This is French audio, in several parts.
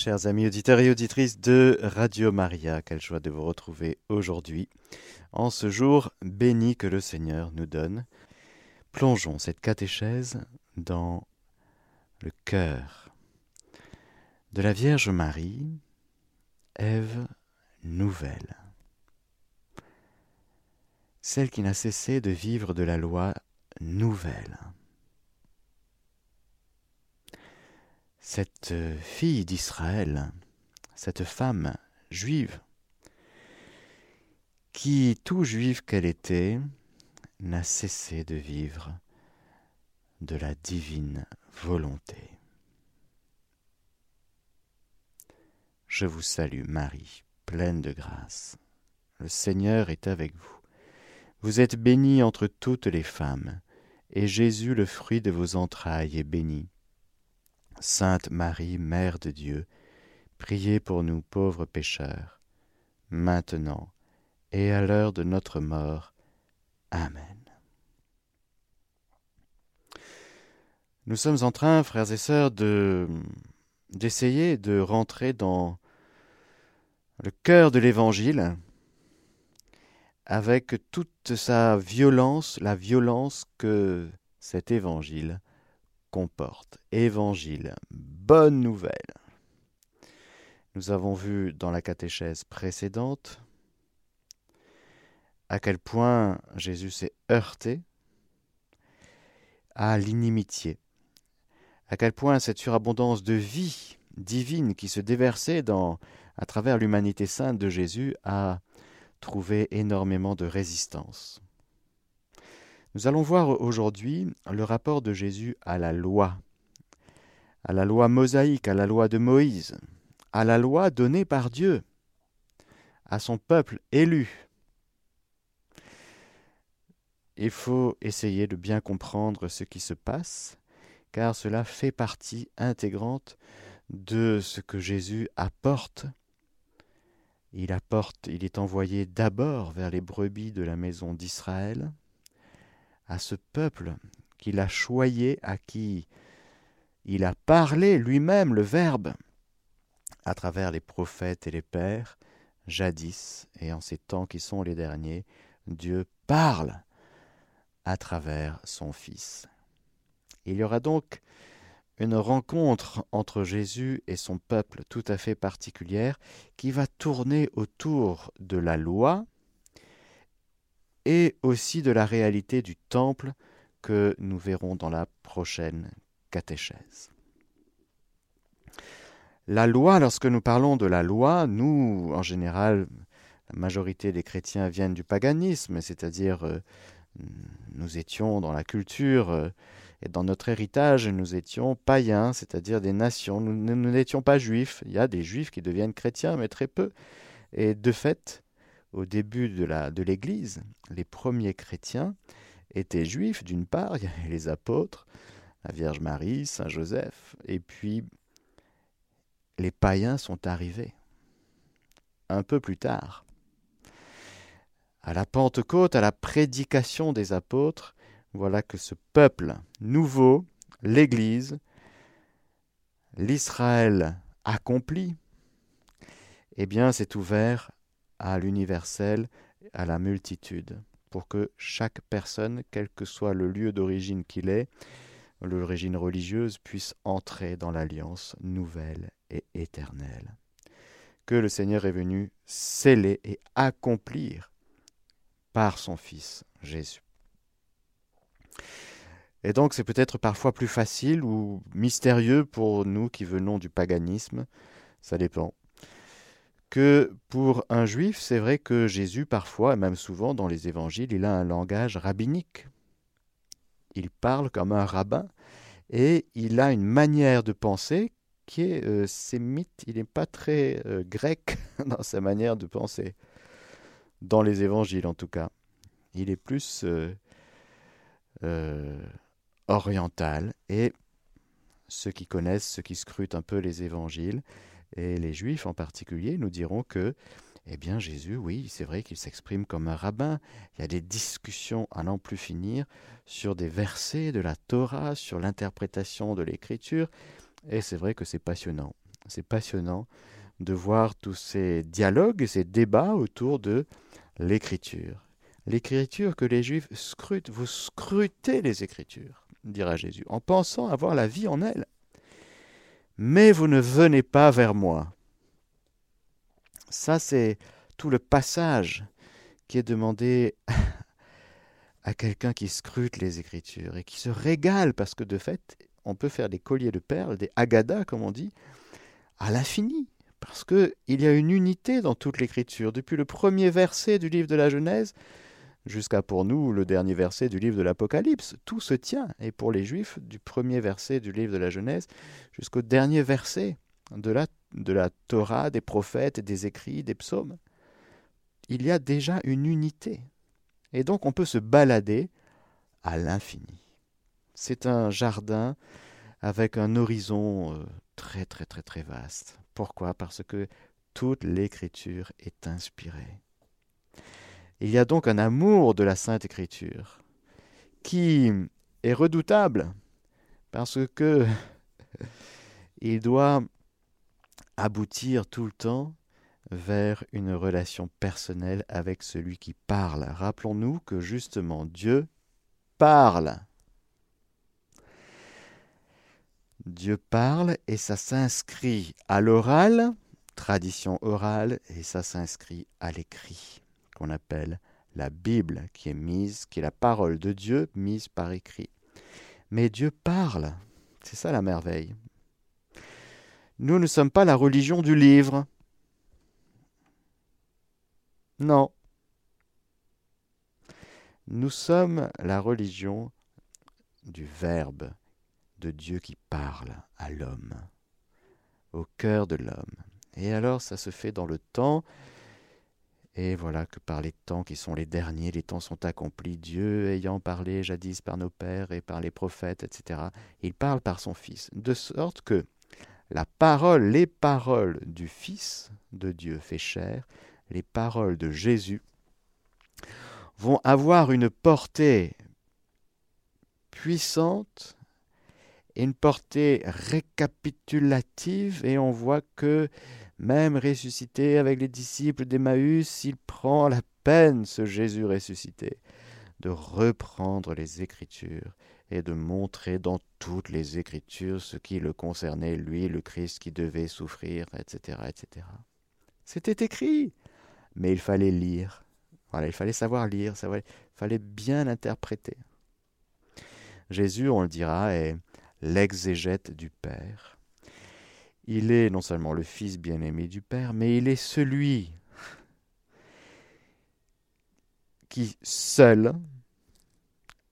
Chers amis auditeurs et auditrices de Radio Maria, quelle joie de vous retrouver aujourd'hui, en ce jour béni que le Seigneur nous donne. Plongeons cette catéchèse dans le cœur de la Vierge Marie, Ève nouvelle, celle qui n'a cessé de vivre de la loi nouvelle. Cette fille d'Israël, cette femme juive, qui, tout juive qu'elle était, n'a cessé de vivre de la divine volonté. Je vous salue Marie, pleine de grâce. Le Seigneur est avec vous. Vous êtes bénie entre toutes les femmes, et Jésus, le fruit de vos entrailles, est béni. Sainte Marie, Mère de Dieu, priez pour nous pauvres pécheurs, maintenant et à l'heure de notre mort. Amen. Nous sommes en train, frères et sœurs, de d'essayer de rentrer dans le cœur de l'Évangile avec toute sa violence, la violence que cet Évangile comporte. Évangile, bonne nouvelle. Nous avons vu dans la catéchèse précédente à quel point Jésus s'est heurté à l'inimitié, à quel point cette surabondance de vie divine qui se déversait dans, à travers l'humanité sainte de Jésus a trouvé énormément de résistance. Nous allons voir aujourd'hui le rapport de Jésus à la loi, à la loi mosaïque, à la loi de Moïse, à la loi donnée par Dieu, à son peuple élu. Il faut essayer de bien comprendre ce qui se passe, car cela fait partie intégrante de ce que Jésus apporte. Il apporte, il est envoyé d'abord vers les brebis de la maison d'Israël, à ce peuple qu'il a choyé, à qui il a parlé lui-même le Verbe, à travers les prophètes et les pères, jadis et en ces temps qui sont les derniers, Dieu parle à travers son Fils. Il y aura donc une rencontre entre Jésus et son peuple tout à fait particulière qui va tourner autour de la loi, et aussi de la réalité du temple que nous verrons dans la prochaine catéchèse. La loi, lorsque nous parlons de la loi, nous, en général, la majorité des chrétiens viennent du paganisme, c'est-à-dire euh, nous étions dans la culture euh, et dans notre héritage, nous étions païens, c'est-à-dire des nations. Nous n'étions pas juifs. Il y a des juifs qui deviennent chrétiens, mais très peu. Et de fait, au début de l'Église, les premiers chrétiens étaient juifs d'une part, il y avait les apôtres, la Vierge Marie, Saint Joseph, et puis les païens sont arrivés un peu plus tard. À la Pentecôte, à la prédication des apôtres, voilà que ce peuple nouveau, l'Église, l'Israël accompli, eh bien, s'est ouvert à l'universel, à la multitude, pour que chaque personne, quel que soit le lieu d'origine qu'il est, l'origine religieuse, puisse entrer dans l'alliance nouvelle et éternelle, que le Seigneur est venu sceller et accomplir par son Fils Jésus. Et donc c'est peut-être parfois plus facile ou mystérieux pour nous qui venons du paganisme, ça dépend que pour un juif, c'est vrai que Jésus, parfois, et même souvent dans les évangiles, il a un langage rabbinique. Il parle comme un rabbin et il a une manière de penser qui est euh, sémite, il n'est pas très euh, grec dans sa manière de penser, dans les évangiles en tout cas. Il est plus euh, oriental et ceux qui connaissent, ceux qui scrutent un peu les évangiles, et les Juifs en particulier nous diront que, eh bien, Jésus, oui, c'est vrai qu'il s'exprime comme un rabbin. Il y a des discussions à n'en plus finir sur des versets de la Torah, sur l'interprétation de l'Écriture, et c'est vrai que c'est passionnant. C'est passionnant de voir tous ces dialogues, ces débats autour de l'écriture. L'écriture que les Juifs scrutent, vous scrutez les Écritures, dira Jésus, en pensant avoir la vie en elles. Mais vous ne venez pas vers moi. Ça, c'est tout le passage qui est demandé à quelqu'un qui scrute les Écritures et qui se régale, parce que de fait, on peut faire des colliers de perles, des agadas, comme on dit, à l'infini. Parce qu'il y a une unité dans toute l'écriture. Depuis le premier verset du livre de la Genèse jusqu'à pour nous le dernier verset du livre de l'Apocalypse, tout se tient. Et pour les Juifs, du premier verset du livre de la Genèse jusqu'au dernier verset de la, de la Torah, des prophètes, des écrits, des psaumes, il y a déjà une unité. Et donc on peut se balader à l'infini. C'est un jardin avec un horizon euh, très très très très vaste. Pourquoi? Parce que toute l'écriture est inspirée. Il y a donc un amour de la Sainte Écriture qui est redoutable parce que il doit aboutir tout le temps vers une relation personnelle avec celui qui parle. Rappelons-nous que justement Dieu parle. Dieu parle et ça s'inscrit à l'oral, tradition orale, et ça s'inscrit à l'écrit, qu'on appelle la Bible, qui est mise, qui est la parole de Dieu mise par écrit. Mais Dieu parle, c'est ça la merveille. Nous ne sommes pas la religion du livre. Non. Nous sommes la religion du Verbe, de Dieu qui parle à l'homme, au cœur de l'homme. Et alors ça se fait dans le temps, et voilà que par les temps qui sont les derniers, les temps sont accomplis, Dieu ayant parlé jadis par nos pères et par les prophètes, etc., il parle par son Fils, de sorte que la parole, les paroles du Fils de Dieu fait chair, les paroles de Jésus, vont avoir une portée puissante une portée récapitulative et on voit que même ressuscité avec les disciples d'Emmaüs, il prend la peine, ce Jésus ressuscité, de reprendre les Écritures et de montrer dans toutes les Écritures ce qui le concernait, lui, le Christ qui devait souffrir, etc. etc. C'était écrit, mais il fallait lire. Il fallait savoir lire, il fallait bien interpréter. Jésus, on le dira, est l'exégète du Père. Il est non seulement le Fils bien-aimé du Père, mais il est celui qui seul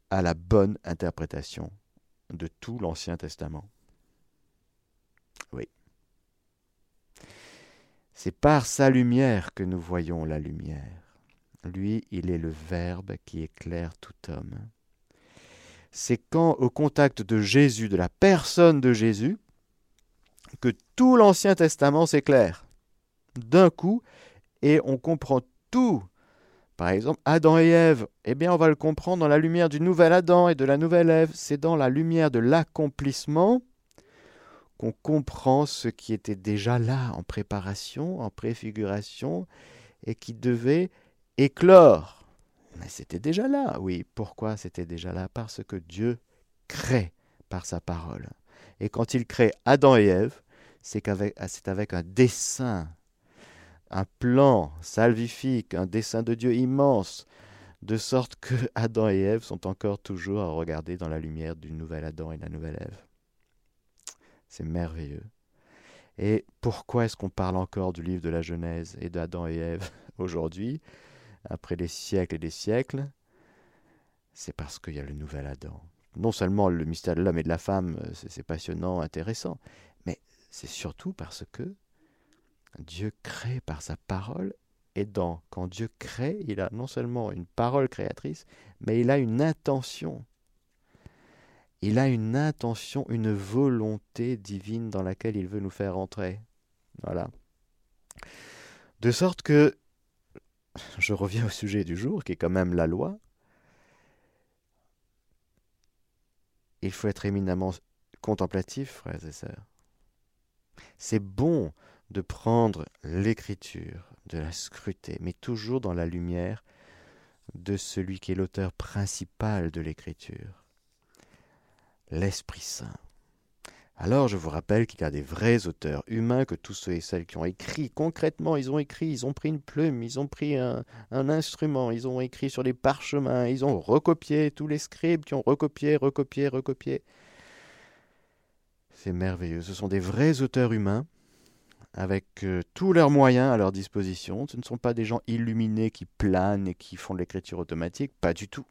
a la bonne interprétation de tout l'Ancien Testament. Oui. C'est par sa lumière que nous voyons la lumière. Lui, il est le Verbe qui éclaire tout homme c'est quand au contact de Jésus, de la personne de Jésus, que tout l'Ancien Testament s'éclaire d'un coup et on comprend tout. Par exemple, Adam et Ève, eh bien on va le comprendre dans la lumière du nouvel Adam et de la nouvelle Ève. C'est dans la lumière de l'accomplissement qu'on comprend ce qui était déjà là en préparation, en préfiguration, et qui devait éclore. Mais c'était déjà là, oui. Pourquoi c'était déjà là? Parce que Dieu crée par sa parole. Et quand il crée Adam et Ève, c'est avec un dessin, un plan salvifique, un dessin de Dieu immense, de sorte que Adam et Ève sont encore toujours à regarder dans la lumière du nouvel Adam et de la nouvelle Ève. C'est merveilleux. Et pourquoi est-ce qu'on parle encore du livre de la Genèse et d'Adam et Ève aujourd'hui après des siècles et des siècles, c'est parce qu'il y a le nouvel Adam. Non seulement le mystère de l'homme et de la femme, euh, c'est passionnant, intéressant, mais c'est surtout parce que Dieu crée par sa parole, et dans, quand Dieu crée, il a non seulement une parole créatrice, mais il a une intention. Il a une intention, une volonté divine dans laquelle il veut nous faire entrer. Voilà. De sorte que je reviens au sujet du jour, qui est quand même la loi. Il faut être éminemment contemplatif, frères et sœurs. C'est bon de prendre l'écriture, de la scruter, mais toujours dans la lumière de celui qui est l'auteur principal de l'écriture, l'Esprit Saint. Alors je vous rappelle qu'il y a des vrais auteurs humains, que tous ceux et celles qui ont écrit concrètement, ils ont écrit, ils ont pris une plume, ils ont pris un, instrument, ils ont écrit sur des parchemins, ils ont recopié tous les scribes qui ont recopié, recopié, recopié. C'est merveilleux. Ce sont des vrais auteurs humains avec euh, tous leurs moyens à leur disposition. Ce ne sont pas des gens illuminés qui planent et qui font de l'écriture automatique, pas du tout.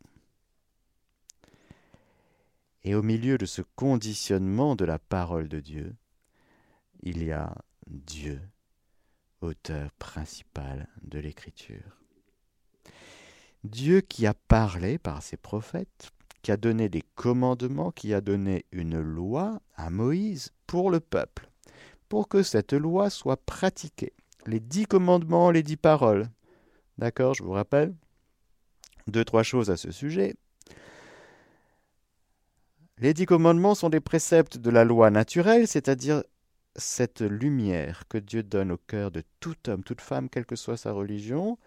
Et au milieu de ce conditionnement de la parole de Dieu, il y a Dieu, auteur principal de l'écriture. Dieu qui a parlé par ses prophètes, qui a donné des commandements, qui a donné une loi à Moïse pour le peuple, pour que cette loi soit pratiquée. Les dix commandements, les dix paroles. D'accord, je vous rappelle deux, trois choses à ce sujet. Les dix commandements sont des préceptes de la loi naturelle, c'est-à-dire cette lumière que Dieu donne au cœur de tout homme, toute femme, quelle que soit sa religion,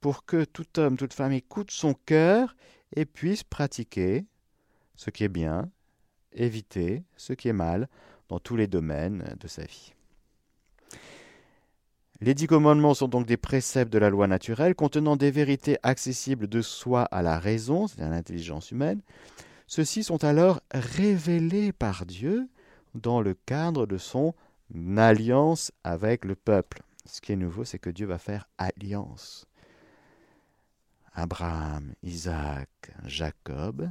pour que tout homme, toute femme écoute son cœur et puisse pratiquer ce qui est bien, éviter ce qui est mal dans tous les domaines de sa vie. Les dix commandements sont donc des préceptes de la loi naturelle contenant des vérités accessibles de soi à la raison, c'est-à-dire à l'intelligence humaine, ceux-ci sont alors révélés par Dieu dans le cadre de son alliance avec le peuple. Ce qui est nouveau, c'est que Dieu va faire alliance. Abraham, Isaac, Jacob,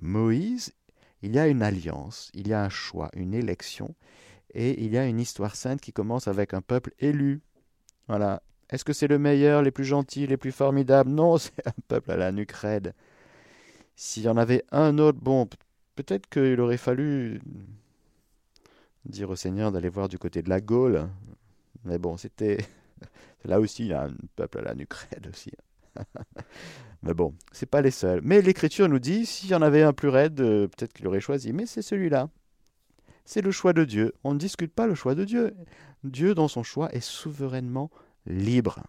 Moïse, il y a une alliance, il y a un choix, une élection, et il y a une histoire sainte qui commence avec un peuple élu. Voilà. Est-ce que c'est le meilleur, les plus gentils, les plus formidables? Non, c'est un peuple à la nuque. S'il y en avait un autre, bon, peut-être qu'il aurait fallu dire au Seigneur d'aller voir du côté de la Gaule. Mais bon, c'était. Là aussi, il y a un peuple à la nuque raide aussi. mais bon, c'est pas les seuls. Mais l'Écriture nous dit, s'il y en avait un plus raide, euh, peut-être qu'il aurait choisi. Mais c'est celui-là. C'est le choix de Dieu. On ne discute pas le choix de Dieu. Dieu, dans son choix, est souverainement libre.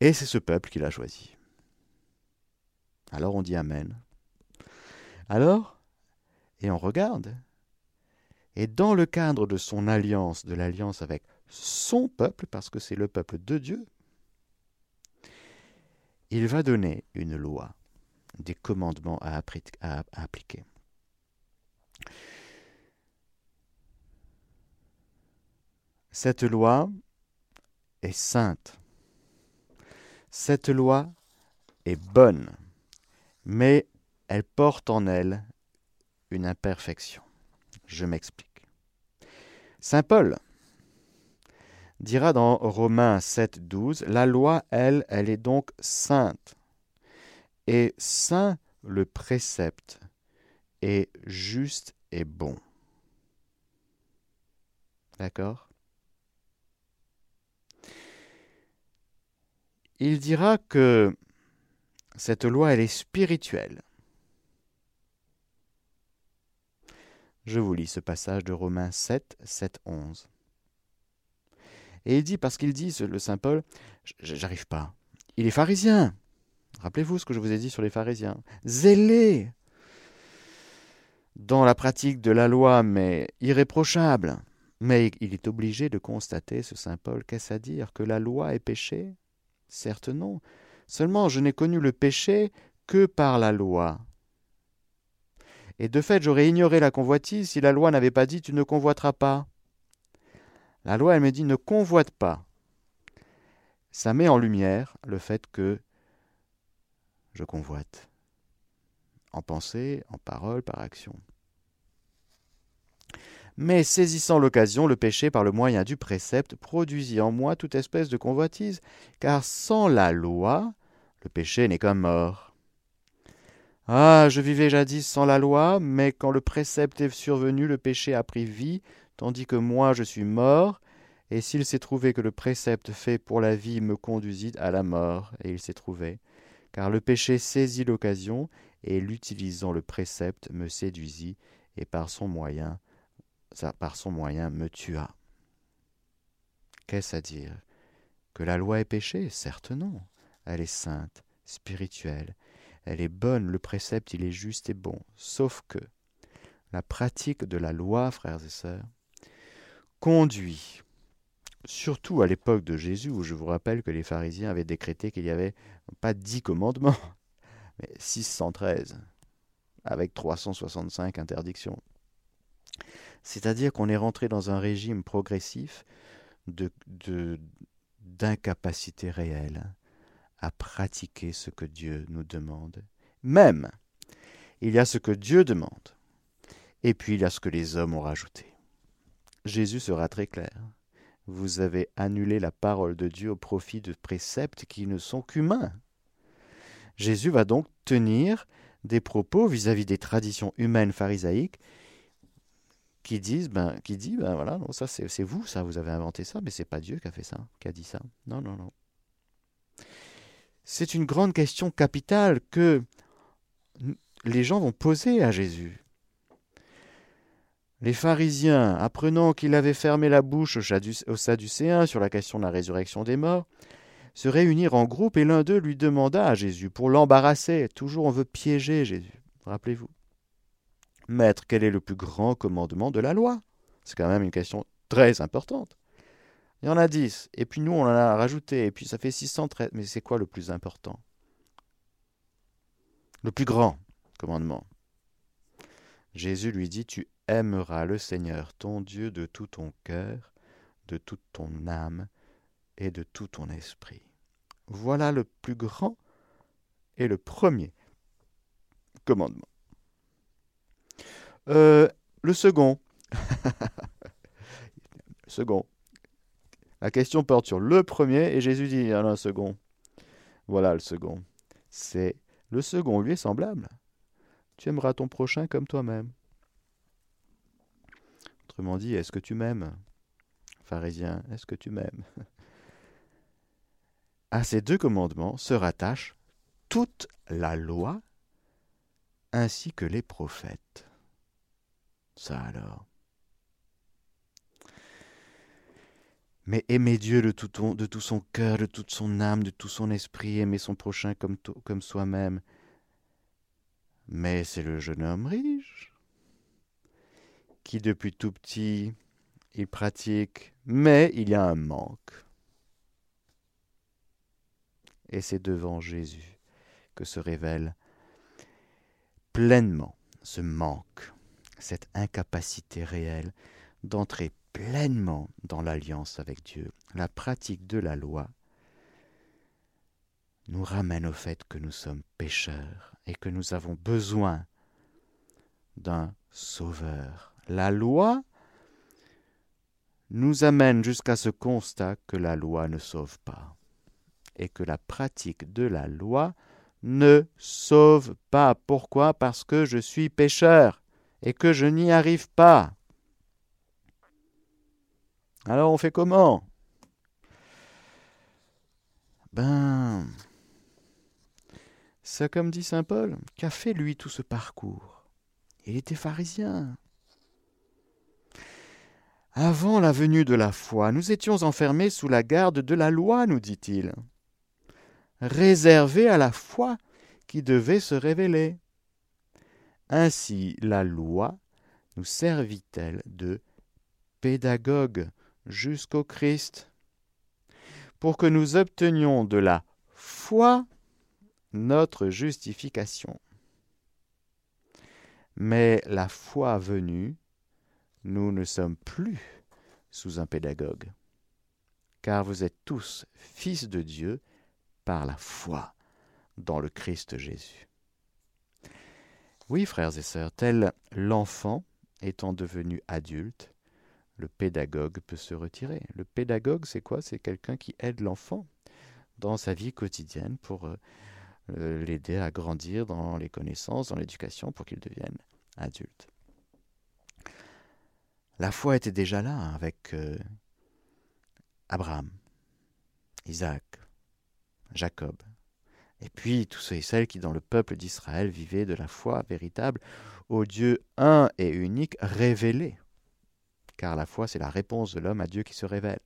Et c'est ce peuple qu'il a choisi. Alors on dit Amen. Alors, et on regarde. Et dans le cadre de son alliance, de l'alliance avec son peuple, parce que c'est le peuple de Dieu, il va donner une loi, des commandements à, appliquer. Cette loi est sainte. Cette loi est bonne mais elle porte en elle une imperfection. Je m'explique. Saint Paul dira dans Romains 7, 12, La loi, elle, elle est donc sainte. Et saint le précepte est juste et bon. D'accord? Il dira que cette loi, elle est spirituelle. Je vous lis ce passage de Romains 7, 7, 11. Et il dit, parce qu'il dit, le Saint Paul, j'arrive pas. Il est pharisien. Rappelez-vous ce que je vous ai dit sur les pharisiens. Zélé dans la pratique de la loi, mais irréprochable. Mais il est obligé de constater, ce Saint Paul, qu'est-ce à dire? Que la loi est péché? Certes non. Seulement je n'ai connu le péché que par la loi. Et de fait, j'aurais ignoré la convoitise si la loi n'avait pas dit tu ne convoiteras pas. La loi, elle me dit ne convoite pas. Ça met en lumière le fait que je convoite. En pensée, en parole, par action. Mais saisissant l'occasion, le péché, par le moyen du précepte, produisit en moi toute espèce de convoitise, car sans la loi, le péché n'est qu'un mort. Ah, je vivais jadis sans la loi, mais quand le précepte est survenu, le péché a pris vie, tandis que moi je suis mort, et s'il s'est trouvé que le précepte fait pour la vie me conduisit à la mort, et il s'est trouvé, car le péché saisit l'occasion, et l'utilisant le précepte me séduisit, et par son moyen par son moyen, me tua. Qu'est-ce à dire? Que la loi est péché Certes non. Elle est sainte, spirituelle. Elle est bonne, le précepte, il est juste et bon. Sauf que la pratique de la loi, frères et sœurs, conduit, surtout à l'époque de Jésus, où je vous rappelle que les pharisiens avaient décrété qu'il n'y avait pas dix commandements, mais 613, avec 365 interdictions. C'est-à-dire qu'on est rentré dans un régime progressif d'incapacité réelle à pratiquer ce que Dieu nous demande. Même, il y a ce que Dieu demande, et puis il y a ce que les hommes ont rajouté. Jésus sera très clair. Vous avez annulé la parole de Dieu au profit de préceptes qui ne sont qu'humains. Jésus va donc tenir des propos vis-à-vis des traditions humaines pharisaïques qui disent ben qui dit ben voilà non ça c'est vous ça vous avez inventé ça mais c'est pas Dieu qui a fait ça qui a dit ça. Non non non. C'est une grande question capitale que les gens vont poser à Jésus. Les pharisiens, apprenant qu'il avait fermé la bouche aux Sadducéens sur la question de la résurrection des morts, se réunirent en groupe et l'un d'eux lui demanda à Jésus, pour l'embarrasser, toujours on veut piéger Jésus, rappelez-vous. Maître, quel est le plus grand commandement de la loi? C'est quand même une question très importante. Il y en a dix, et puis nous on en a rajouté, et puis ça fait 613, mais c'est quoi le plus important? Le plus grand commandement. Jésus lui dit, tu aimeras le Seigneur ton Dieu de tout ton cœur, de toute ton âme et de tout ton esprit. Voilà le plus grand et le premier commandement. Euh, le second. second. La question porte sur le premier et Jésus dit il y en a un second. Voilà le second. C'est le second lui est semblable. Tu aimeras ton prochain comme toi-même. Autrement dit, est-ce que tu m'aimes Pharisien, est-ce que tu m'aimes? À ces deux commandements se rattache toute la loi ainsi que les prophètes. Ça alors. Mais aimer Dieu de tout, son cœur, de toute son âme, de tout son esprit, aimer son prochain comme, comme soi-même. Mais c'est le jeune homme riche qui depuis tout petit, il pratique, mais il y a un manque. Et c'est devant Jésus que se révèle pleinement ce manque, cette incapacité réelle d'entrer pleinement dans l'alliance avec Dieu. La pratique de la loi nous ramène au fait que nous sommes pécheurs et que nous avons besoin d'un sauveur. La loi nous amène jusqu'à ce constat que la loi ne sauve pas et que la pratique de la loi ne sauve pas. Pourquoi? Parce que je suis pécheur et que je n'y arrive pas. Alors on fait comment? Ben, c'est comme dit Saint Paul, qu'a fait lui tout ce parcours? Il était pharisien. Avant la venue de la foi, nous étions enfermés sous la garde de la loi, nous dit-il réservé à la foi qui devait se révéler. Ainsi la loi nous servit-elle de pédagogue jusqu'au Christ, pour que nous obtenions de la foi notre justification. Mais la foi venue, nous ne sommes plus sous un pédagogue, car vous êtes tous fils de Dieu par la foi dans le Christ Jésus. Oui, frères et sœurs, tel l'enfant étant devenu adulte, le pédagogue peut se retirer. Le pédagogue, c'est quoi? C'est quelqu'un qui aide l'enfant dans sa vie quotidienne pour euh, euh, l'aider à grandir dans les connaissances, dans l'éducation, pour qu'il devienne adulte. La foi était déjà là avec euh, Abraham, Isaac, Jacob. Et puis tous ceux et celles qui dans le peuple d'Israël vivaient de la foi véritable au Dieu un et unique révélé. car la foi, c'est la réponse de l'homme à Dieu qui se révèle.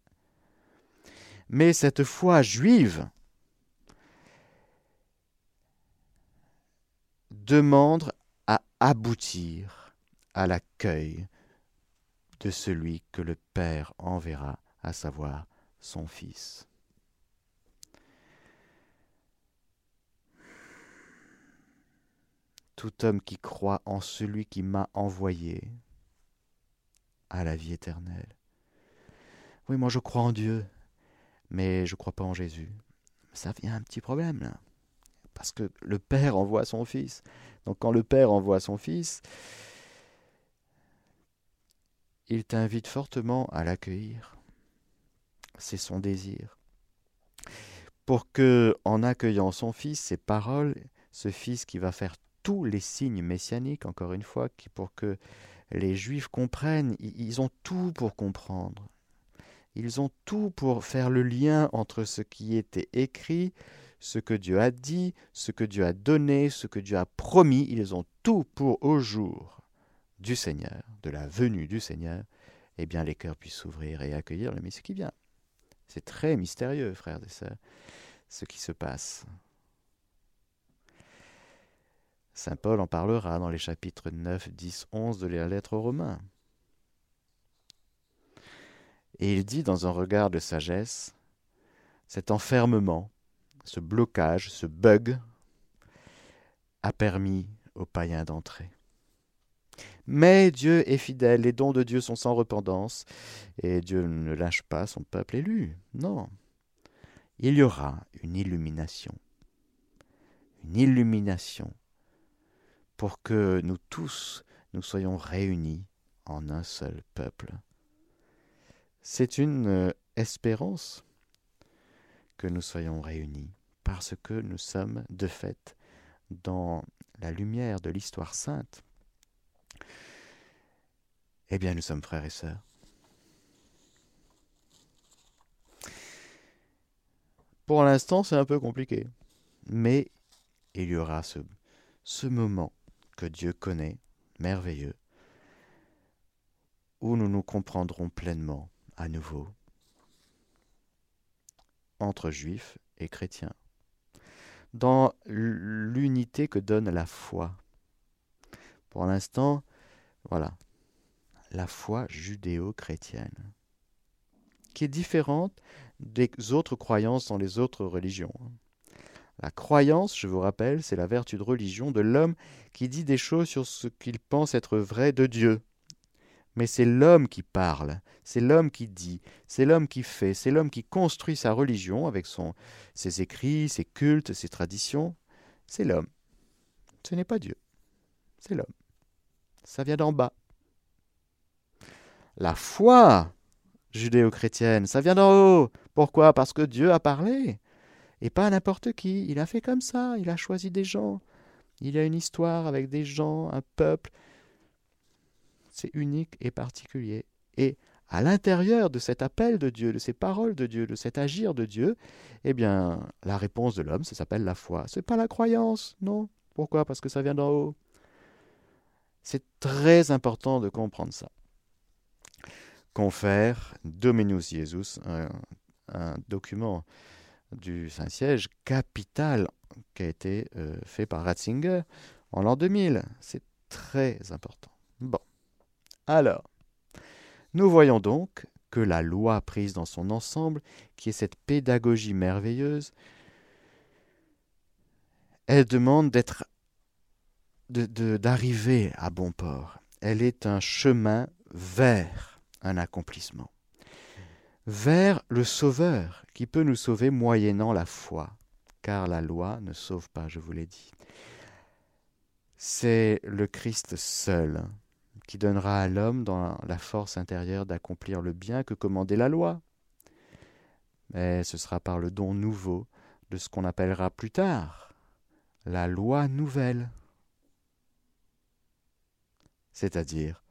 Mais cette foi juive demande à aboutir à l'accueil de celui que le Père enverra, à savoir son Fils. Tout homme qui croit en celui qui m'a envoyé a la vie éternelle. Oui, moi je crois en Dieu, mais je ne crois pas en Jésus. Ça vient un petit problème là. Parce que le Père envoie son Fils. Donc quand le Père envoie son Fils, il t'invite fortement à l'accueillir. C'est son désir. Pour que, en accueillant son Fils, ses paroles, ce Fils qui va faire tous les signes messianiques, encore une fois, pour que les Juifs comprennent, ils ont tout pour comprendre. Ils ont tout pour faire le lien entre ce qui était écrit, ce que Dieu a dit, ce que Dieu a donné, ce que Dieu a promis. Ils ont tout pour au jour du Seigneur, de la venue du Seigneur, eh bien les cœurs puissent s'ouvrir et accueillir le Messie qui vient. C'est très mystérieux, frères et sœurs, ce qui se passe. Saint Paul en parlera dans les chapitres 9, 10, 11 de la lettre aux Romains. Et il dit dans un regard de sagesse, cet enfermement, ce blocage, ce bug, a permis aux païens d'entrer. Mais Dieu est fidèle, les dons de Dieu sont sans repentance, et Dieu ne lâche pas son peuple élu. Non. Il y aura une illumination. Une illumination pour que nous tous, nous soyons réunis en un seul peuple. C'est une euh, espérance que nous soyons réunis, parce que nous sommes de fait dans la lumière de l'histoire sainte eh bien, nous sommes frères et sœurs. Pour l'instant, c'est un peu compliqué. Mais il y aura ce, ce moment que Dieu connaît, merveilleux, où nous nous comprendrons pleinement à nouveau entre juifs et chrétiens, dans l'unité que donne la foi. Pour l'instant, voilà, la foi judéo-chrétienne, qui est différente des autres croyances dans les autres religions. La croyance, je vous rappelle, c'est la vertu de religion de l'homme qui dit des choses sur ce qu'il pense être vrai de Dieu. Mais c'est l'homme qui parle, c'est l'homme qui dit, c'est l'homme qui fait, c'est l'homme qui construit sa religion avec ses écrits, ses cultes, ses traditions. C'est l'homme. Ce n'est pas Dieu. C'est l'homme. Ça vient d'en bas la foi judéo-chrétienne. Ça vient d'en haut. Pourquoi? Parce que Dieu a parlé. Et pas n'importe qui. Il a fait comme ça. Il a choisi des gens. Il a une histoire avec des gens, un peuple. C'est unique et particulier. Et à l'intérieur de cet appel de Dieu, de ces paroles de Dieu, de cet agir de Dieu, eh bien, la réponse de l'homme, ça s'appelle la foi. C'est pas la croyance, non. Pourquoi? Parce que ça vient d'en haut. C'est très important de comprendre ça confère Dominus Jesus, un, document du Saint-Siège capital qui a été euh, fait par Ratzinger en l'an 2000. C'est très important. Bon. Alors, nous voyons donc que la loi prise dans son ensemble, qui est cette pédagogie merveilleuse, elle demande d'arriver à bon port. Elle est un chemin vers un accomplissement. Vers le Sauveur, qui peut nous sauver moyennant la foi, car la loi ne sauve pas, je vous l'ai dit. C'est le Christ seul qui donnera à l'homme dans la force intérieure d'accomplir le bien que commandait la loi. Mais ce sera par le don nouveau de ce qu'on appellera plus tard la loi nouvelle, c'est-à-dire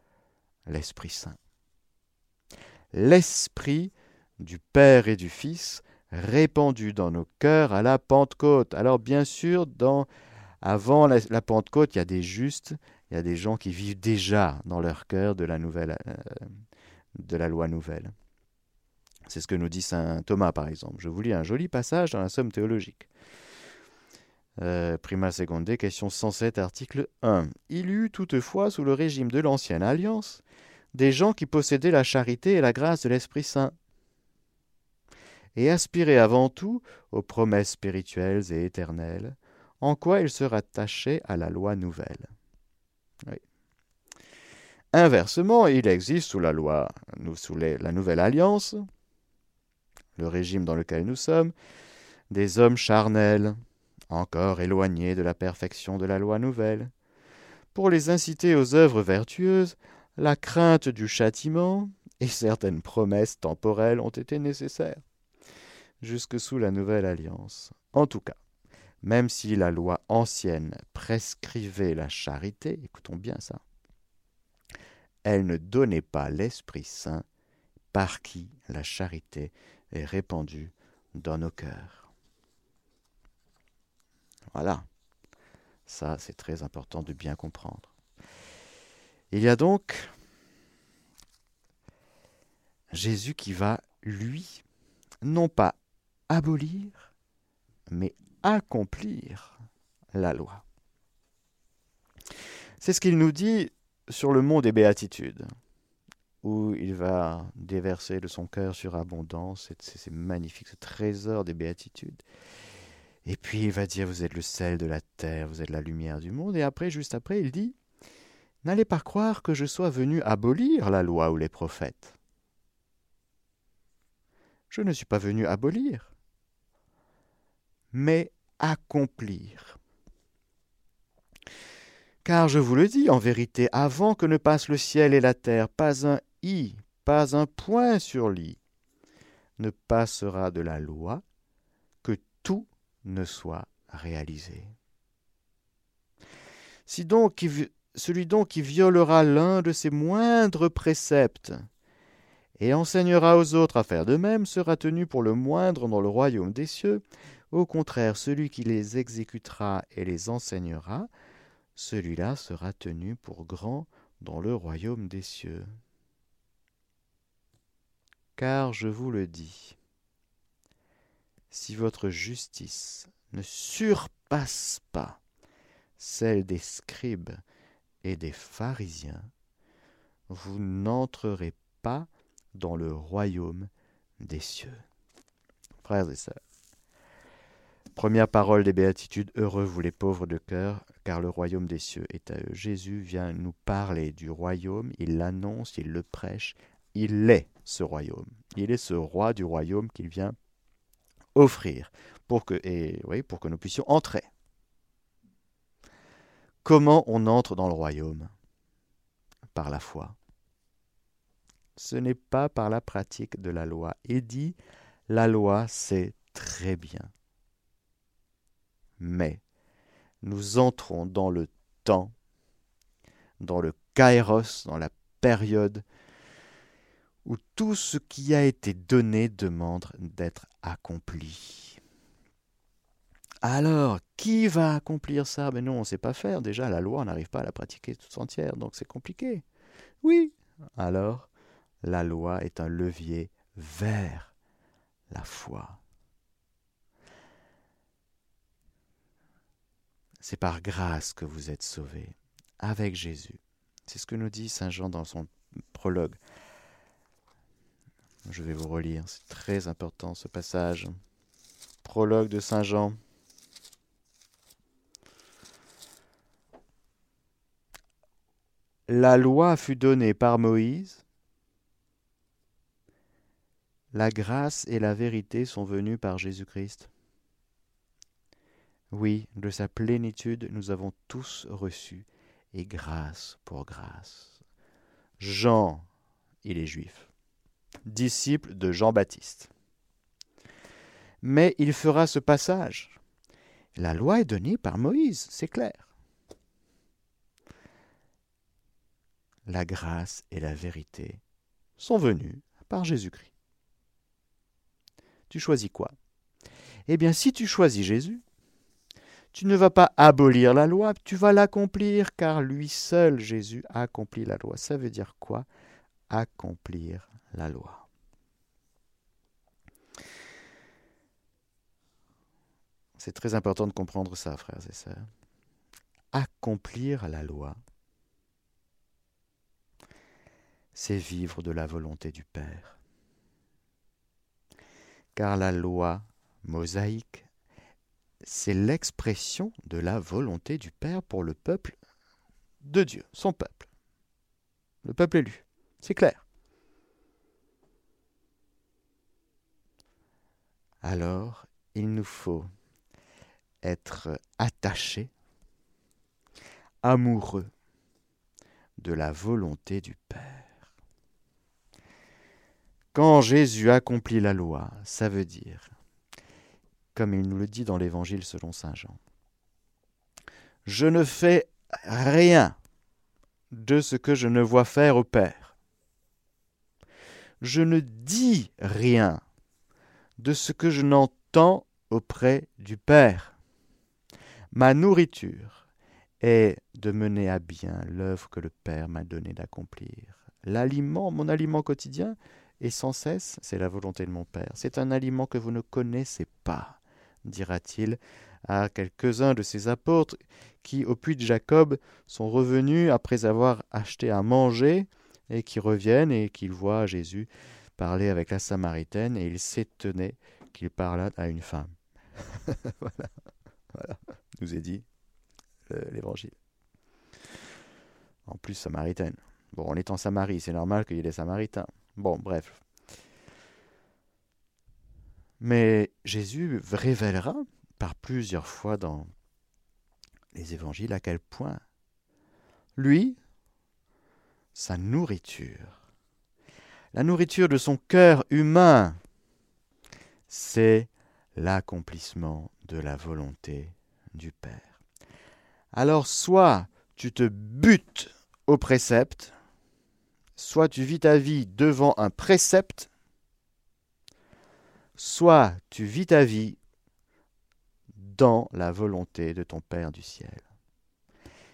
l'Esprit Saint l'Esprit du Père et du Fils répandu dans nos cœurs à la Pentecôte. Alors bien sûr, avant la, Pentecôte, il y a des justes, il y a des gens qui vivent déjà dans leur cœur de la nouvelle, euh, de la loi nouvelle. C'est ce que nous dit saint Thomas, par exemple. Je vous lis un joli passage dans la Somme théologique. Euh, prima seconde, question 107, article 1. Il y eut toutefois, sous le régime de l'ancienne alliance, des gens qui possédaient la charité et la grâce de l'Esprit Saint, et aspiraient avant tout aux promesses spirituelles et éternelles, en quoi ils se rattachaient à la loi nouvelle. Inversement, il existe sous la loi, sous la nouvelle alliance, le régime dans lequel nous sommes, des hommes charnels, encore éloignés de la perfection de la loi nouvelle. Pour les inciter aux œuvres vertueuses, la crainte du châtiment et certaines promesses temporelles ont été nécessaires, jusque sous la nouvelle alliance. En tout cas, même si la loi ancienne prescrivait la charité, écoutons bien ça, elle ne donnait pas l'Esprit Saint par qui la charité est répandu dans nos cœurs. Voilà. Ça, c'est très important de bien comprendre. Il y a donc Jésus qui va, lui, non pas abolir, mais accomplir la loi. C'est ce qu'il nous dit sur le mont des béatitudes où il va déverser de son cœur sur abondance, c'est magnifique, ce trésor des béatitudes. Et puis il va dire, vous êtes le sel de la terre, vous êtes la lumière du monde. Et après, juste après, il dit, n'allez pas croire que je sois venu abolir la loi ou les prophètes. Je ne suis pas venu abolir, mais accomplir. Car je vous le dis, en vérité, avant que ne passe le ciel et la terre, pas un i, pas un point sur l'i, ne passera de la loi que tout ne soit réalisé. Si donc celui donc qui violera l'un de ses moindres préceptes et enseignera aux autres à faire de même sera tenu pour le moindre dans le royaume des cieux. Au contraire, celui qui les exécutera et les enseignera, celui-là sera tenu pour grand dans le royaume des cieux car je vous le dis, si votre justice ne surpasse pas celle des scribes et des pharisiens, vous n'entrerez pas dans le royaume des cieux. Frères et sœurs, première parole des béatitudes, heureux vous les pauvres de cœur, car le royaume des cieux est à eux. Jésus vient nous parler du royaume, il l'annonce, il le prêche, il est ce royaume. Il est ce roi du royaume qu'il vient offrir pour que, et, oui, pour que nous puissions entrer. Comment on entre dans le royaume? Par la foi. Ce n'est pas par la pratique de la loi. Et dit, la loi, c'est très bien. Mais nous entrons dans le temps, dans le kairos, dans la période où tout ce qui a été donné demande d'être accompli. Alors, qui va accomplir ça? Mais non, on ne sait pas faire. Déjà, la loi, on n'arrive pas à la pratiquer toute entière, donc c'est compliqué. Oui. Alors, la loi est un levier vers la foi. C'est par grâce que vous êtes sauvés, avec Jésus. C'est ce que nous dit Saint Jean dans son prologue. Je vais vous relire, c'est très important ce passage. Prologue de Saint Jean. La loi fut donnée par Moïse, la grâce et la vérité sont venues par Jésus-Christ. Oui, de sa plénitude nous avons tous reçu, et grâce pour grâce. Jean, il est juif disciple de Jean-Baptiste. Mais il fera ce passage. La loi est donnée par Moïse, c'est clair. La grâce et la vérité sont venues par Jésus-Christ. Tu choisis quoi? Eh bien, si tu choisis Jésus, tu ne vas pas abolir la loi, tu vas l'accomplir, car lui seul, Jésus, a accompli la loi. Ça veut dire quoi? Accomplir la loi. C'est très important de comprendre ça, frères et sœurs. Accomplir la loi, c'est vivre de la volonté du Père. Car la loi mosaïque, c'est l'expression de la volonté du Père pour le peuple de Dieu, son peuple, le peuple élu. C'est clair. Alors, il nous faut être attachés, amoureux de la volonté du Père. Quand Jésus accomplit la loi, ça veut dire, comme il nous le dit dans l'Évangile selon Saint Jean, je ne fais rien de ce que je ne vois faire au Père. Je ne dis rien de ce que je n'entends auprès du Père. Ma nourriture est de mener à bien l'œuvre que le Père m'a donné d'accomplir. L'aliment, mon aliment quotidien, et sans cesse, c'est la volonté de mon Père. C'est un aliment que vous ne connaissez pas, dira-t-il à quelques-uns de ses apôtres qui, au puits de Jacob, sont revenus après avoir acheté à manger et qui reviennent et qui voient Jésus parler avec la Samaritaine et il s'étonnait qu'il parlât à une femme. voilà, voilà, nous est dit l'évangile. En plus, Samaritaine. Bon, on est en Samarie, c'est normal qu'il y ait des Samaritains. Bon, bref. Mais Jésus révélera par plusieurs fois dans les évangiles à quel point lui, sa nourriture, la nourriture de son cœur humain, c'est l'accomplissement de la volonté du Père. Alors soit tu te butes au précepte, soit tu vis ta vie devant un précepte, soit tu vis ta vie dans la volonté de ton Père du ciel.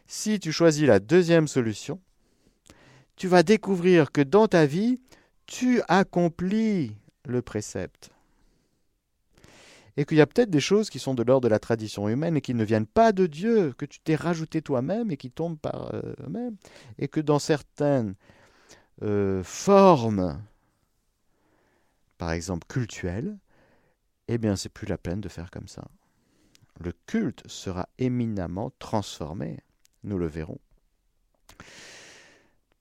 Si tu choisis la deuxième solution, tu vas découvrir que dans ta vie, tu accomplis le précepte. Et qu'il y a peut-être des choses qui sont de l'ordre de la tradition humaine et qui ne viennent pas de Dieu, que tu t'es rajouté toi-même et qui tombent par eux-mêmes. Et que dans certaines euh, formes, par exemple cultuelles, eh bien, c'est plus la peine de faire comme ça. Le culte sera éminemment transformé, nous le verrons,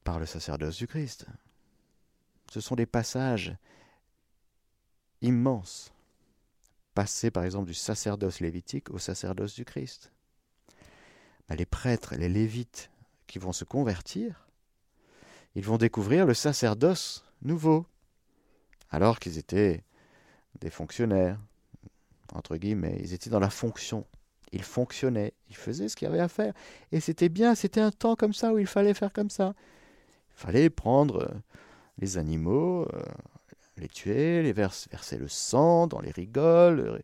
par le sacerdoce du Christ. Ce sont des passages immenses, passés par exemple du sacerdoce lévitique au sacerdoce du Christ. Les prêtres, les lévites qui vont se convertir, ils vont découvrir le sacerdoce nouveau, alors qu'ils étaient des fonctionnaires, entre guillemets, ils étaient dans la fonction. Ils fonctionnaient, ils faisaient ce qu'il y avait à faire. Et c'était bien, c'était un temps comme ça où il fallait faire comme ça. Il fallait prendre euh, les animaux, euh, les tuer, les verser le sang dans les rigoles.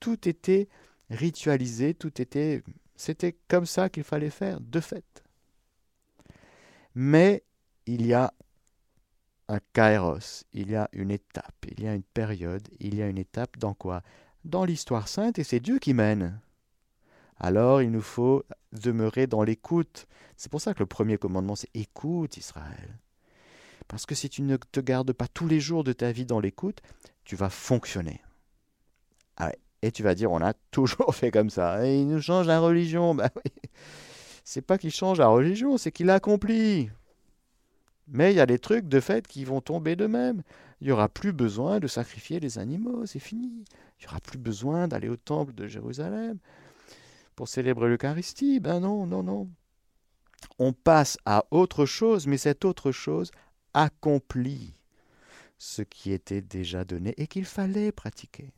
Tout était ritualisé, tout était. C'était comme ça qu'il fallait faire, de fait. Mais il y a un kairos, il y a une étape, il y a une période, il y a une étape dans quoi? Dans l'histoire sainte, et c'est Dieu qui mène. Alors il nous faut demeurer dans l'écoute. C'est pour ça que le premier commandement, c'est écoute Israël. Parce que si tu ne te gardes pas tous les jours de ta vie dans l'écoute, tu vas fonctionner. Ah et tu vas dire, on a toujours fait comme ça. Et il nous change la religion. Ben oui. C'est pas qu'il change la religion, c'est qu'il accomplit. Mais il y a des trucs de fait qui vont tomber d'eux-mêmes. Il n'y aura plus besoin de sacrifier les animaux, c'est fini. Il n'y aura plus besoin d'aller au temple de Jérusalem pour célébrer l'Eucharistie. Ben non, non, non. On passe à autre chose, mais cette autre chose accomplit ce qui était déjà donné et qu'il fallait pratiquer.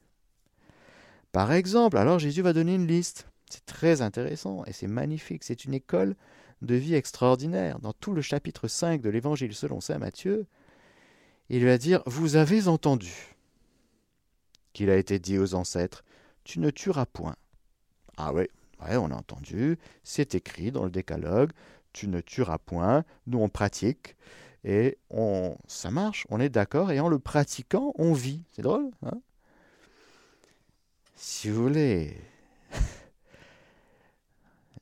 Par exemple, alors Jésus va donner une liste. C'est très intéressant et c'est magnifique. C'est une école de vie extraordinaire. Dans tout le chapitre 5 de l'Évangile selon saint Matthieu, il va dire Vous avez entendu qu'il a été dit aux ancêtres Tu ne tueras point. Ah oui, ouais, on a entendu, c'est écrit dans le décalogue Tu ne tueras point. Nous, on pratique. Et on, ça marche, on est d'accord, et en le pratiquant, on vit. C'est drôle, hein? Si vous voulez,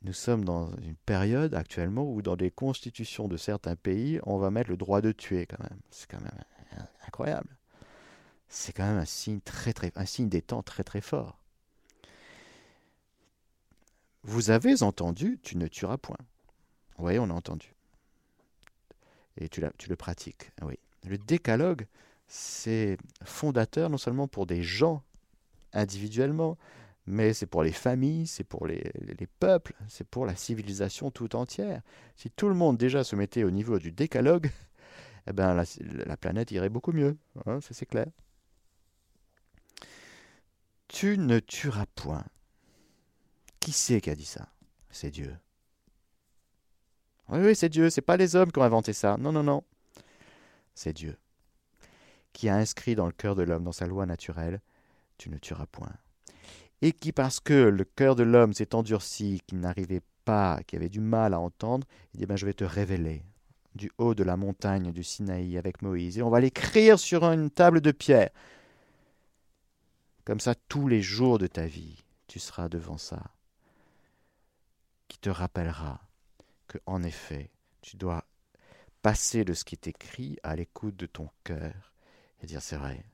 nous sommes dans une période actuellement où dans des constitutions de certains pays, on va mettre le droit de tuer quand même. C'est quand même incroyable. C'est quand même un signe très très un signe des temps très très fort. Vous avez entendu, tu ne tueras point. Oui, on a entendu. Et tu, le pratiques, oui. Le décalogue, c'est fondateur non seulement pour des gens individuellement, mais c'est pour les familles, c'est pour les, peuples, c'est pour la civilisation tout entière. Si tout le monde déjà se mettait au niveau du décalogue, eh ben la, planète irait beaucoup mieux, hein, ça c'est clair. Tu ne tueras point. Qui c'est qui a dit ça? C'est Dieu. Oui, oui, c'est Dieu, c'est pas les hommes qui ont inventé ça. Non, non, non. C'est Dieu qui a inscrit dans le cœur de l'homme, dans sa loi naturelle, tu ne tueras point et qui, parce que le cœur de l'homme s'est endurci, qu'il n'arrivait pas, qu'il avait du mal à entendre, il dit ben, Je vais te révéler du haut de la montagne du Sinaï avec Moïse, et on va l'écrire sur une table de pierre. Comme ça, tous les jours de ta vie, tu seras devant ça, qui te rappellera que, en effet, tu dois passer de ce qui est écrit à l'écoute de ton cœur et dire c'est vrai.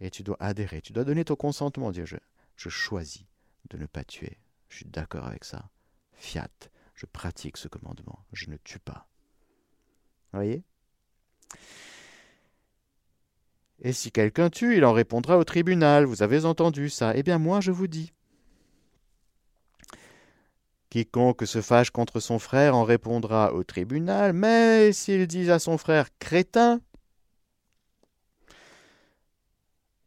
Et tu dois adhérer, tu dois donner ton consentement, dire je, je choisis de ne pas tuer. Je suis d'accord avec ça. Fiat, je pratique ce commandement. Je ne tue pas. Vous voyez? Et si quelqu'un tue, il en répondra au tribunal. Vous avez entendu ça Eh bien, moi, je vous dis. Quiconque se fâche contre son frère en répondra au tribunal, mais s'il dit à son frère crétin,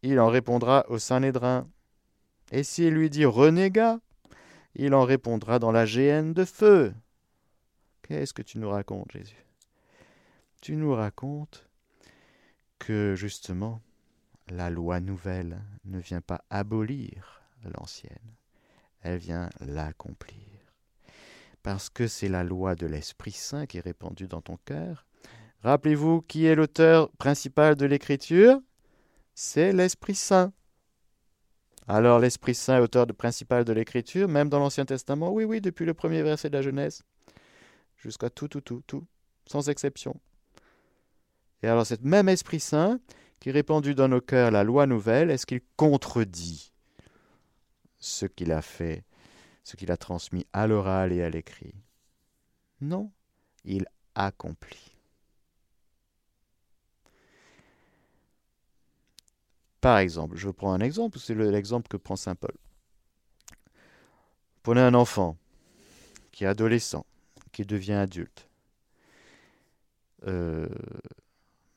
il en répondra au Saint-Nédrin. Et s'il lui dit renégat, il en répondra dans la géhenne de feu. Qu'est-ce que tu nous racontes, Jésus? Tu nous racontes que justement la loi nouvelle ne vient pas abolir l'ancienne, elle vient l'accomplir. Parce que c'est la loi de l'Esprit Saint qui est répandue dans ton cœur. Rappelez-vous qui est l'auteur principal de l'Écriture? C'est l'Esprit Saint. Alors l'Esprit Saint est auteur principal de l'Écriture, même dans l'Ancien Testament, oui, oui, depuis le premier verset de la Genèse, jusqu'à tout, tout, tout, tout, sans exception. Et alors cet même Esprit Saint, qui répandu dans nos cœurs la loi nouvelle, est-ce qu'il contredit ce qu'il a fait, ce qu'il a transmis à l'oral et à l'écrit? Non, il accomplit. Par exemple, je prends un exemple, c'est l'exemple que prend Saint Paul. Prenez un enfant qui est adolescent, qui devient adulte. Euh,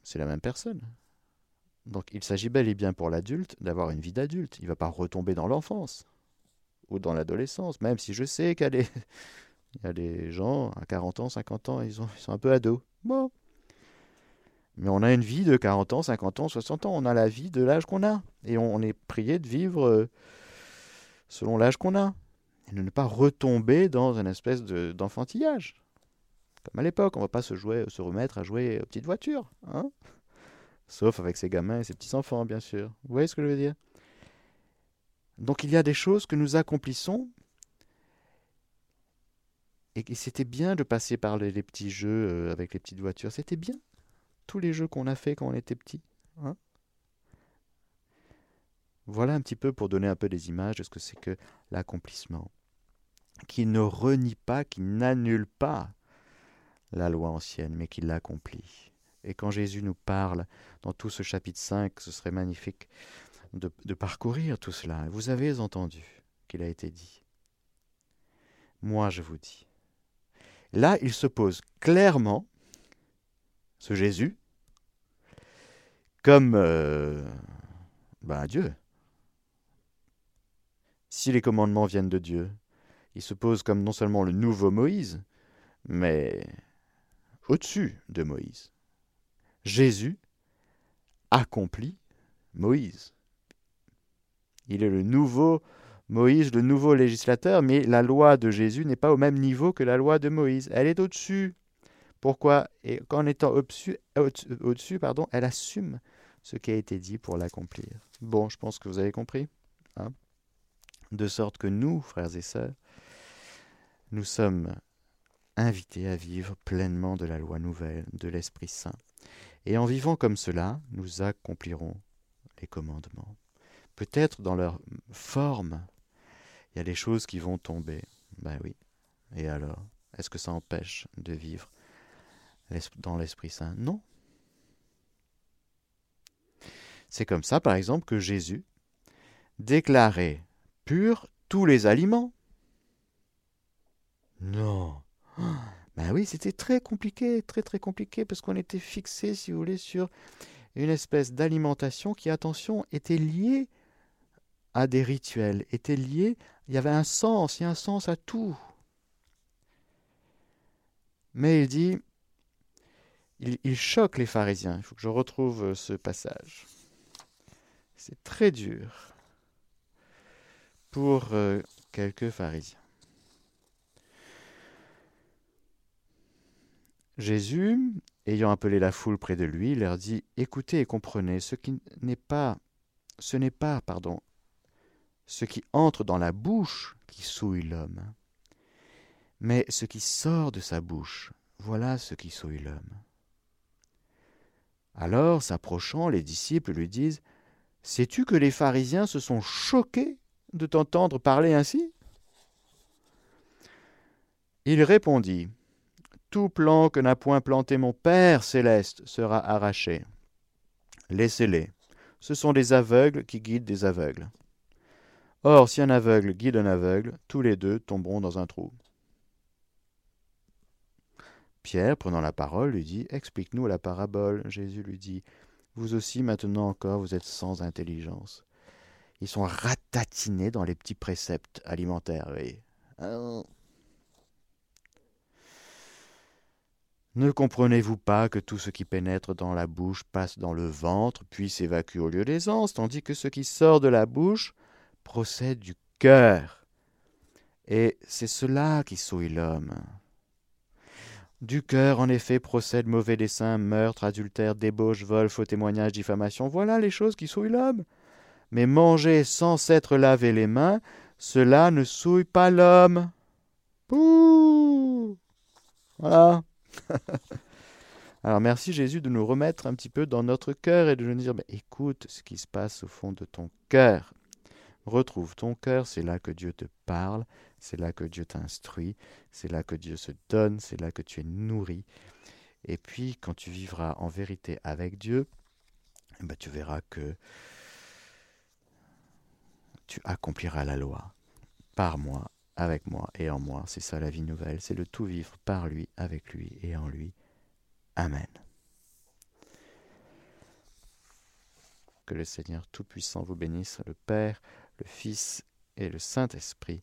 c'est la même personne. Donc il s'agit bel et bien pour l'adulte d'avoir une vie d'adulte. Il ne va pas retomber dans l'enfance ou dans l'adolescence, même si je sais qu'il y a des gens à 40 ans, 50 ans, ils, ils sont un peu ados. Bon, mais on a une vie de 40 ans, 50 ans, 60 ans. On a la vie de l'âge qu'on a. Et on, est prié de vivre euh, selon l'âge qu'on a. Et de ne pas retomber dans une espèce d'enfantillage. Comme à l'époque, on ne va pas se, jouer, se remettre à jouer aux petites voitures. Hein Sauf avec ses gamins et ses petits-enfants, bien sûr. Vous voyez ce que je veux dire? Donc il y a des choses que nous accomplissons. Et c'était bien de passer par les petits jeux euh, avec les petites voitures. C'était bien tous les jeux qu'on a fait quand on était petit. Hein voilà un petit peu pour donner un peu des images de ce que c'est que l'accomplissement. Qui ne renie pas, qui n'annule pas la loi ancienne, mais qui l'accomplit. Et quand Jésus nous parle dans tout ce chapitre 5, ce serait magnifique de, de parcourir tout cela. Vous avez entendu qu'il a été dit. Moi, je vous dis. Là, il se pose clairement ce Jésus, comme euh, ben Dieu. Si les commandements viennent de Dieu, il se pose comme non seulement le nouveau Moïse, mais au-dessus de Moïse. Jésus accomplit Moïse. Il est le nouveau Moïse, le nouveau législateur, mais la loi de Jésus n'est pas au même niveau que la loi de Moïse. Elle est au-dessus Pourquoi? Et qu'en étant au-dessus, pardon, elle assume ce qui a été dit pour l'accomplir. Bon, je pense que vous avez compris. Hein de sorte que nous, frères et sœurs, nous sommes invités à vivre pleinement de la loi nouvelle, de l'Esprit Saint. Et en vivant comme cela, nous accomplirons les commandements. Peut-être dans leur forme, il y a des choses qui vont tomber. Ben oui. Et alors, est-ce que ça empêche de vivre dans l'Esprit Saint? Non. C'est comme ça, par exemple, que Jésus déclarait pur tous les aliments. Non. Ben oui, c'était très compliqué, très très compliqué, parce qu'on était fixé, si vous voulez, sur une espèce d'alimentation qui, attention, était liée à des rituels, était liée, il y avait un sens, il y a un sens à tout. Mais il dit, il, choque les pharisiens, il faut que je retrouve ce passage. C'est très dur pour euh, quelques pharisiens. Jésus, ayant appelé la foule près de lui, leur dit Écoutez et comprenez, ce qui n'est pas, ce n'est pas, pardon, ce qui entre dans la bouche qui souille l'homme, mais ce qui sort de sa bouche, voilà ce qui souille l'homme. Alors, s'approchant, les disciples lui disent Sais-tu que les pharisiens se sont choqués de t'entendre parler ainsi? Il répondit Tout plan que n'a point planté mon Père céleste sera arraché. Laissez-les. Ce sont des aveugles qui guident des aveugles. Or, si un aveugle guide un aveugle, tous les deux tomberont dans un trou. Pierre, prenant la parole, lui dit Explique-nous la parabole. Jésus lui dit Vous aussi, maintenant encore, vous êtes sans intelligence. Ils sont ratatinés dans les petits préceptes alimentaires. Ne comprenez-vous pas que tout ce qui pénètre dans la bouche passe dans le ventre, puis s'évacue au lieu des anses, tandis que ce qui sort de la bouche procède du cœur? Et c'est cela qui souille l'homme. Du cœur, en effet, procède mauvais dessein, meurtre, adultère, débauche, vol, faux témoignage, diffamation. Voilà les choses qui souillent l'homme mais manger sans s'être lavé les mains, cela ne souille pas l'homme. Pouh Voilà. Alors merci Jésus de nous remettre un petit peu dans notre cœur et de nous dire, écoute ce qui se passe au fond de ton cœur. Retrouve ton cœur, c'est là que Dieu te parle, c'est là que Dieu t'instruit, c'est là que Dieu se donne, c'est là que tu es nourri. Et puis quand tu vivras en vérité avec Dieu, eh ben, tu verras que tu accompliras la loi. Par moi, avec moi et en moi. C'est ça la vie nouvelle, c'est le tout vivre par lui, avec lui et en lui. Amen. Que le Seigneur Tout-Puissant vous bénisse, le Père, le Fils et le Saint-Esprit.